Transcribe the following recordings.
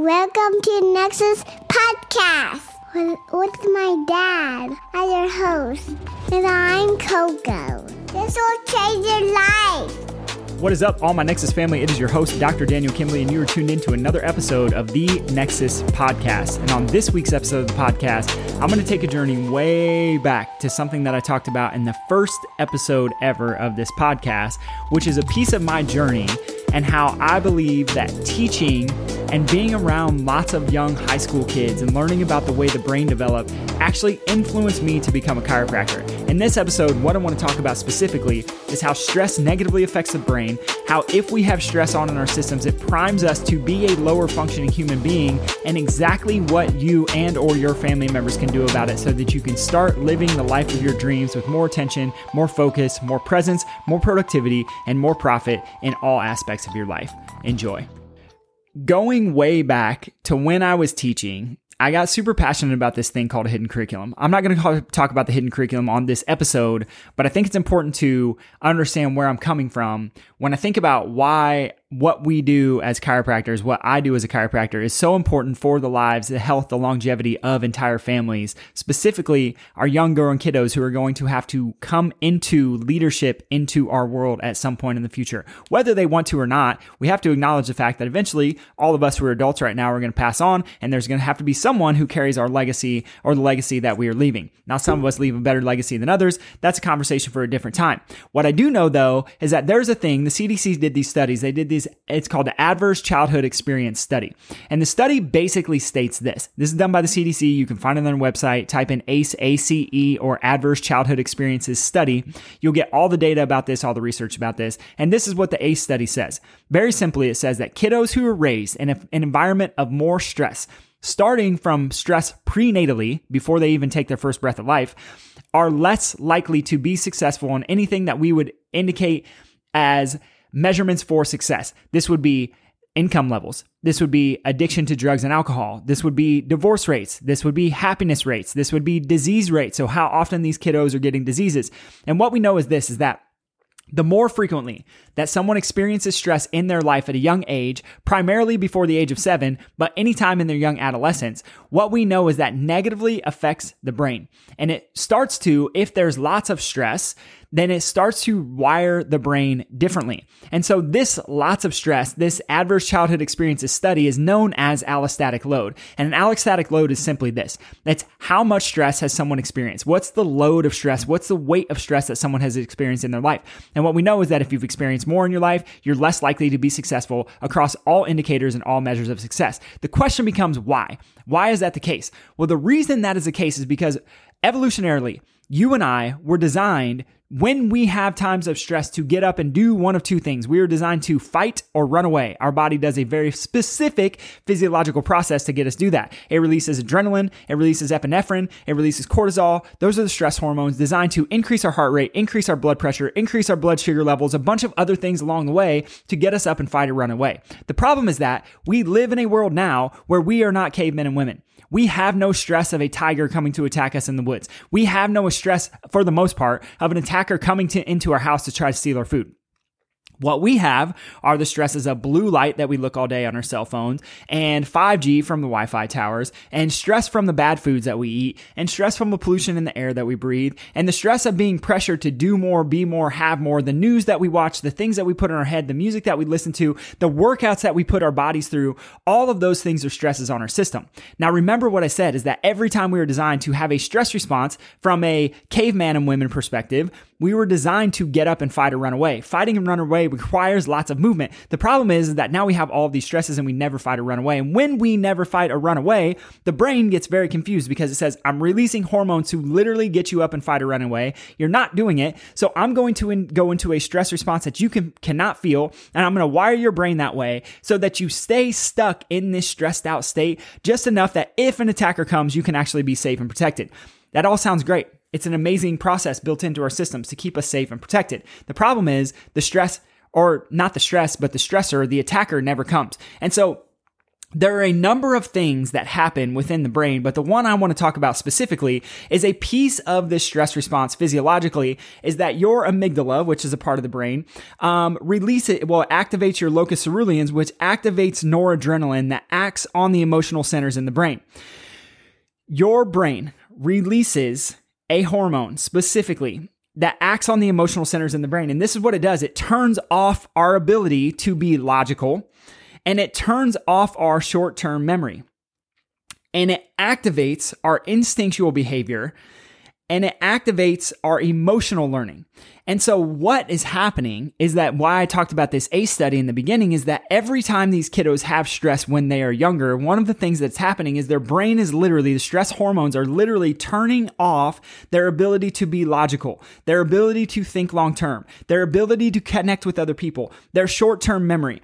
Welcome to Nexus Podcast with, with my dad as your host. And I'm Coco. This will change your life. What is up, all my Nexus family? It is your host, Dr. Daniel Kimbley, and you are tuned in to another episode of the Nexus Podcast. And on this week's episode of the podcast, I'm going to take a journey way back to something that I talked about in the first episode ever of this podcast, which is a piece of my journey and how I believe that teaching and being around lots of young high school kids and learning about the way the brain developed actually influenced me to become a chiropractor. In this episode, what I want to talk about specifically is how stress negatively affects the brain, how if we have stress on in our systems, it primes us to be a lower functioning human being, and exactly what you and or your family members can do about it so that you can start living the life of your dreams with more attention, more focus, more presence, more productivity, and more profit in all aspects of your life. Enjoy. Going way back to when I was teaching, I got super passionate about this thing called a hidden curriculum. I'm not going to talk about the hidden curriculum on this episode, but I think it's important to understand where I'm coming from when I think about why what we do as chiropractors, what I do as a chiropractor is so important for the lives, the health, the longevity of entire families, specifically our young growing kiddos who are going to have to come into leadership into our world at some point in the future. Whether they want to or not, we have to acknowledge the fact that eventually all of us who are adults right now are going to pass on and there's going to have to be someone who carries our legacy or the legacy that we are leaving. Now, some of us leave a better legacy than others. That's a conversation for a different time. What I do know though is that there's a thing, the CDC did these studies. They did these it's called the Adverse Childhood Experience Study. And the study basically states this. This is done by the CDC. You can find it on their website. Type in ACE, ACE, or Adverse Childhood Experiences Study. You'll get all the data about this, all the research about this. And this is what the ACE study says. Very simply, it says that kiddos who are raised in a, an environment of more stress, starting from stress prenatally before they even take their first breath of life, are less likely to be successful in anything that we would indicate as measurements for success. This would be income levels. This would be addiction to drugs and alcohol. This would be divorce rates. This would be happiness rates. This would be disease rates. So how often these kiddos are getting diseases. And what we know is this is that the more frequently that someone experiences stress in their life at a young age, primarily before the age of seven, but anytime in their young adolescence, what we know is that negatively affects the brain. And it starts to, if there's lots of stress, then it starts to wire the brain differently. And so this lots of stress, this adverse childhood experiences study is known as allostatic load. And an allostatic load is simply this. It's how much stress has someone experienced? What's the load of stress? What's the weight of stress that someone has experienced in their life? And what we know is that if you've experienced more in your life, you're less likely to be successful across all indicators and all measures of success. The question becomes why? Why is that the case? Well, the reason that is the case is because evolutionarily, you and I were designed when we have times of stress to get up and do one of two things. We are designed to fight or run away. Our body does a very specific physiological process to get us do that. It releases adrenaline, it releases epinephrine, it releases cortisol. Those are the stress hormones designed to increase our heart rate, increase our blood pressure, increase our blood sugar levels, a bunch of other things along the way to get us up and fight or run away. The problem is that we live in a world now where we are not cavemen and women. We have no stress of a tiger coming to attack us in the woods. We have no stress, for the most part, of an attacker coming to, into our house to try to steal our food. What we have are the stresses of blue light that we look all day on our cell phones and 5G from the Wi Fi towers and stress from the bad foods that we eat and stress from the pollution in the air that we breathe and the stress of being pressured to do more, be more, have more, the news that we watch, the things that we put in our head, the music that we listen to, the workouts that we put our bodies through. All of those things are stresses on our system. Now, remember what I said is that every time we were designed to have a stress response from a caveman and women perspective, we were designed to get up and fight or run away. Fighting and run away requires lots of movement. The problem is, that now we have all these stresses and we never fight or run away. And when we never fight or run away, the brain gets very confused because it says, I'm releasing hormones to literally get you up and fight or run away. You're not doing it. So I'm going to in- go into a stress response that you can cannot feel. And I'm going to wire your brain that way so that you stay stuck in this stressed out state just enough that if an attacker comes, you can actually be safe and protected. That all sounds great. It's an amazing process built into our systems to keep us safe and protected. The problem is the stress, or not the stress, but the stressor, the attacker never comes. And so there are a number of things that happen within the brain, but the one I want to talk about specifically is a piece of this stress response physiologically is that your amygdala, which is a part of the brain, um, release it, well, activates your locus ceruleus, which activates noradrenaline that acts on the emotional centers in the brain. Your brain releases a hormone specifically that acts on the emotional centers in the brain. And this is what it does. It turns off our ability to be logical and it turns off our short term memory and it activates our instinctual behavior and it activates our emotional learning. And so, what is happening is that why I talked about this ACE study in the beginning is that every time these kiddos have stress when they are younger, one of the things that's happening is their brain is literally, the stress hormones are literally turning off their ability to be logical, their ability to think long term, their ability to connect with other people, their short term memory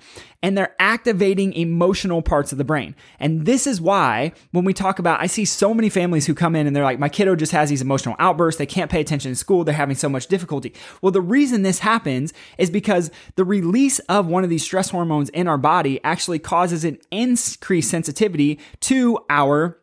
and they're activating emotional parts of the brain. And this is why when we talk about, I see so many families who come in and they're like, my kiddo just has these emotional outbursts. They can't pay attention in school. They're having so much difficulty. Well, the reason this happens is because the release of one of these stress hormones in our body actually causes an increased sensitivity to our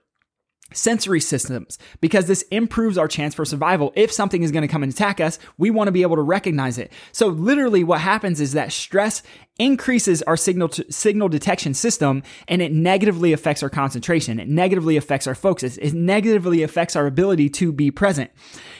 sensory systems because this improves our chance for survival. If something is going to come and attack us, we want to be able to recognize it. So literally what happens is that stress increases our signal to, signal detection system and it negatively affects our concentration. It negatively affects our focus. It negatively affects our ability to be present.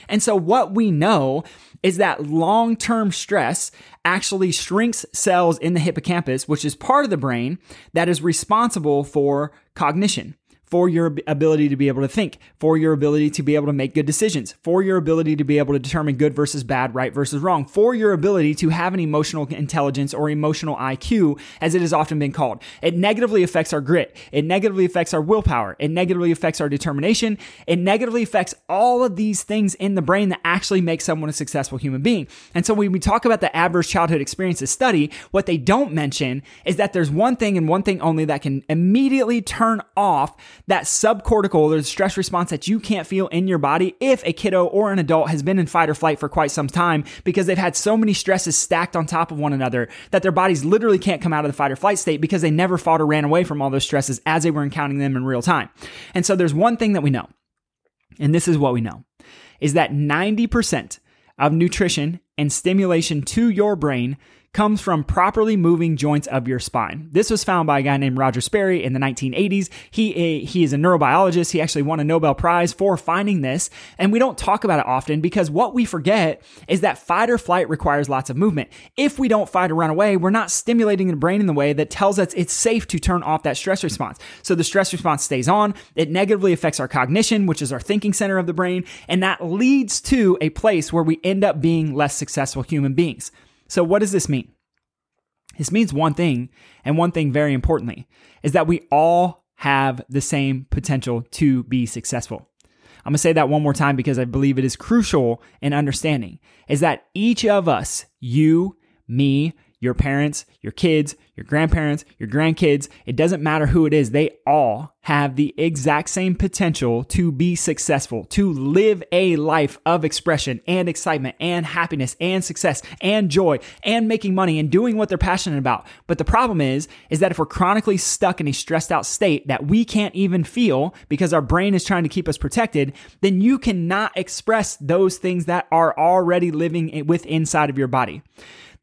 And so what we know is that long term stress actually shrinks cells in the hippocampus, which is part of the brain that is responsible for cognition for your ability to be able to think, for your ability to be able to make good decisions, for your ability to be able to determine good versus bad, right versus wrong, for your ability to have an emotional intelligence or emotional IQ, as it has often been called. It negatively affects our grit. It negatively affects our willpower. It negatively affects our determination. It negatively affects all of these things in the brain that actually make someone a successful human being. And so when we talk about the adverse childhood experiences study, what they don't mention is that there's one thing and one thing only that can immediately turn off that subcortical or the stress response that you can't feel in your body if a kiddo or an adult has been in fight or flight for quite some time because they've had so many stresses stacked on top of one another that their bodies literally can't come out of the fight or flight state because they never fought or ran away from all those stresses as they were encountering them in real time. And so there's one thing that we know, and this is what we know, is that 90% of nutrition and stimulation to your brain comes from properly moving joints of your spine. This was found by a guy named Roger Sperry in the 1980s. He, eh, he is a neurobiologist. He actually won a Nobel Prize for finding this. And we don't talk about it often because what we forget is that fight or flight requires lots of movement. If we don't fight or run away, we're not stimulating the brain in the way that tells us it's safe to turn off that stress response. So the stress response stays on. It negatively affects our cognition, which is our thinking center of the brain. And that leads to a place where we end up being less successful human beings. So, what does this mean? This means one thing, and one thing very importantly, is that we all have the same potential to be successful. I'm gonna say that one more time because I believe it is crucial in understanding is that each of us, you, me, your parents, your kids, your grandparents, your grandkids, it doesn't matter who it is, they all have the exact same potential to be successful, to live a life of expression and excitement and happiness and success and joy and making money and doing what they're passionate about. But the problem is, is that if we're chronically stuck in a stressed out state that we can't even feel because our brain is trying to keep us protected, then you cannot express those things that are already living with inside of your body.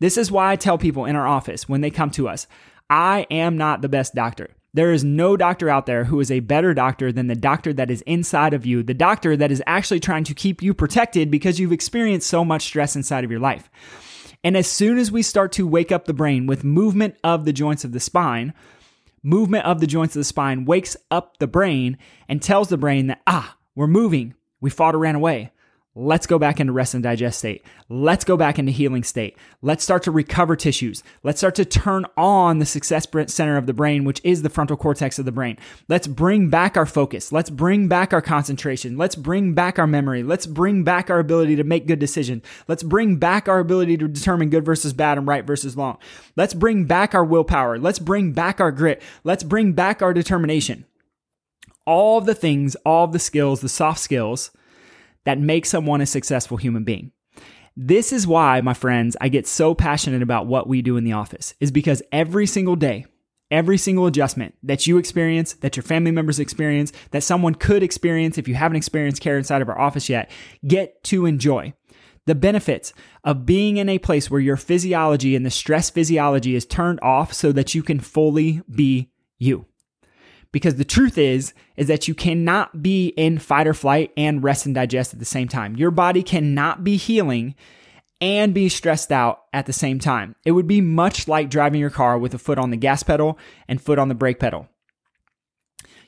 This is why I tell people in our office when they come to us, I am not the best doctor. There is no doctor out there who is a better doctor than the doctor that is inside of you, the doctor that is actually trying to keep you protected because you've experienced so much stress inside of your life. And as soon as we start to wake up the brain with movement of the joints of the spine, movement of the joints of the spine wakes up the brain and tells the brain that, ah, we're moving. We fought or ran away. Let's go back into rest and digest state. Let's go back into healing state. Let's start to recover tissues. Let's start to turn on the success center of the brain, which is the frontal cortex of the brain. Let's bring back our focus. Let's bring back our concentration. Let's bring back our memory. Let's bring back our ability to make good decisions. Let's bring back our ability to determine good versus bad and right versus wrong. Let's bring back our willpower. Let's bring back our grit. Let's bring back our determination. All the things, all the skills, the soft skills that make someone a successful human being. This is why, my friends, I get so passionate about what we do in the office, is because every single day, every single adjustment that you experience, that your family members experience, that someone could experience if you haven't experienced care inside of our office yet, get to enjoy. The benefits of being in a place where your physiology and the stress physiology is turned off so that you can fully be you. Because the truth is, is that you cannot be in fight or flight and rest and digest at the same time. Your body cannot be healing and be stressed out at the same time. It would be much like driving your car with a foot on the gas pedal and foot on the brake pedal.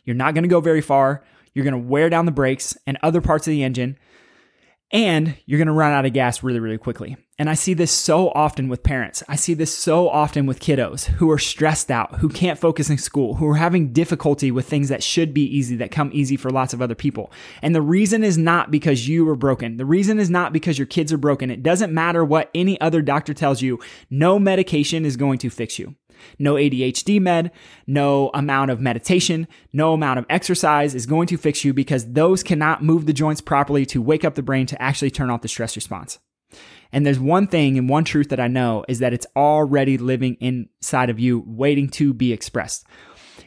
You're not going to go very far. You're going to wear down the brakes and other parts of the engine and you're going to run out of gas really, really quickly. And I see this so often with parents. I see this so often with kiddos who are stressed out, who can't focus in school, who are having difficulty with things that should be easy, that come easy for lots of other people. And the reason is not because you are broken. The reason is not because your kids are broken. It doesn't matter what any other doctor tells you. No medication is going to fix you. No ADHD med, no amount of meditation, no amount of exercise is going to fix you because those cannot move the joints properly to wake up the brain to actually turn off the stress response. And there's one thing and one truth that I know is that it's already living inside of you, waiting to be expressed.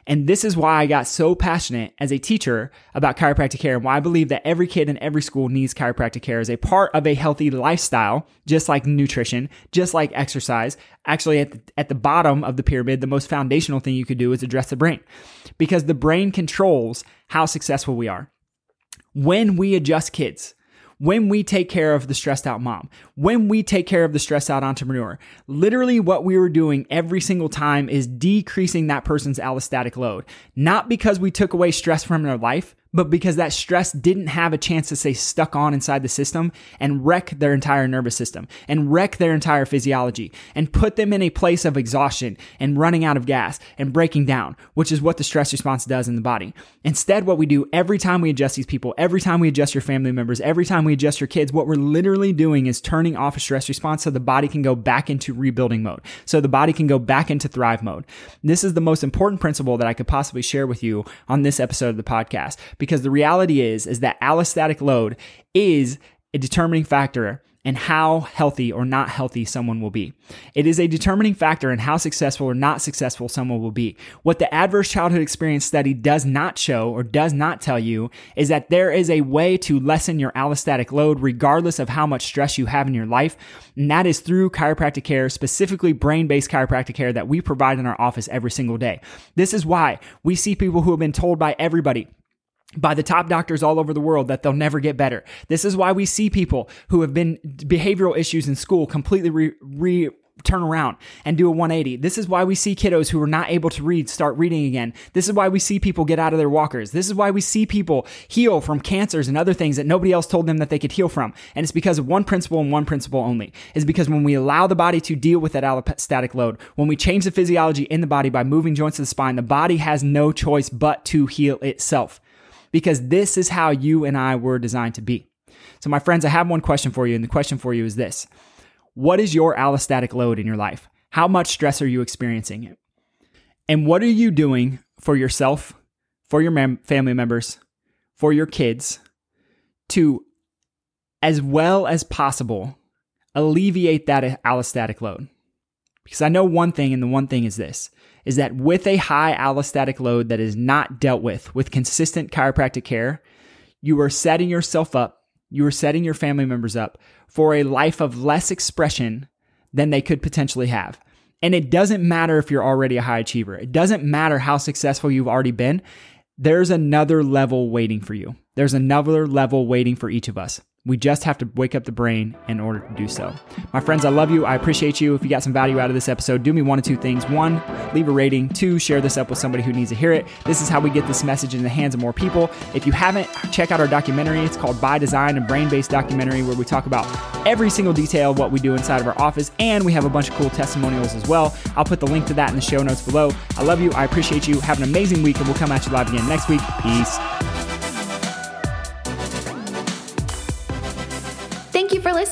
And this is why I got so passionate as a teacher about chiropractic care and why I believe that every kid in every school needs chiropractic care as a part of a healthy lifestyle, just like nutrition, just like exercise. Actually, at the, at the bottom of the pyramid, the most foundational thing you could do is address the brain because the brain controls how successful we are. When we adjust kids, when we take care of the stressed out mom, when we take care of the stressed out entrepreneur, literally what we were doing every single time is decreasing that person's allostatic load. Not because we took away stress from their life, but because that stress didn't have a chance to stay stuck on inside the system and wreck their entire nervous system and wreck their entire physiology and put them in a place of exhaustion and running out of gas and breaking down, which is what the stress response does in the body. Instead, what we do every time we adjust these people, every time we adjust your family members, every time we adjust your kids, what we're literally doing is turning off a stress response so the body can go back into rebuilding mode. So the body can go back into thrive mode. This is the most important principle that I could possibly share with you on this episode of the podcast because the reality is is that allostatic load is a determining factor in how healthy or not healthy someone will be. It is a determining factor in how successful or not successful someone will be. What the adverse childhood experience study does not show or does not tell you is that there is a way to lessen your allostatic load regardless of how much stress you have in your life. And that is through chiropractic care, specifically brain based chiropractic care that we provide in our office every single day. This is why we see people who have been told by everybody by the top doctors all over the world that they'll never get better. This is why we see people who have been behavioral issues in school completely re, re turn around and do a 180. This is why we see kiddos who are not able to read start reading again. This is why we see people get out of their walkers. This is why we see people heal from cancers and other things that nobody else told them that they could heal from. And it's because of one principle and one principle only. Is because when we allow the body to deal with that allostatic load, when we change the physiology in the body by moving joints of the spine, the body has no choice but to heal itself because this is how you and I were designed to be. So, my friends, I have one question for you, and the question for you is this What is your allostatic load in your life? How much stress are you experiencing? And what are you doing for yourself, for your mem- family members, for your kids to, as well as possible, alleviate that allostatic load? Because I know one thing, and the one thing is this is that with a high allostatic load that is not dealt with with consistent chiropractic care, you are setting yourself up, you are setting your family members up for a life of less expression than they could potentially have. And it doesn't matter if you're already a high achiever. It doesn't matter how successful you've already been. There's another level waiting for you. There's another level waiting for each of us. We just have to wake up the brain in order to do so. My friends, I love you. I appreciate you. If you got some value out of this episode, do me one of two things. One, leave a rating. Two, share this up with somebody who needs to hear it. This is how we get this message in the hands of more people. If you haven't, check out our documentary. It's called By Design, a brain based documentary where we talk about every single detail of what we do inside of our office. And we have a bunch of cool testimonials as well. I'll put the link to that in the show notes below. I love you. I appreciate you. Have an amazing week, and we'll come at you live again next week. Peace.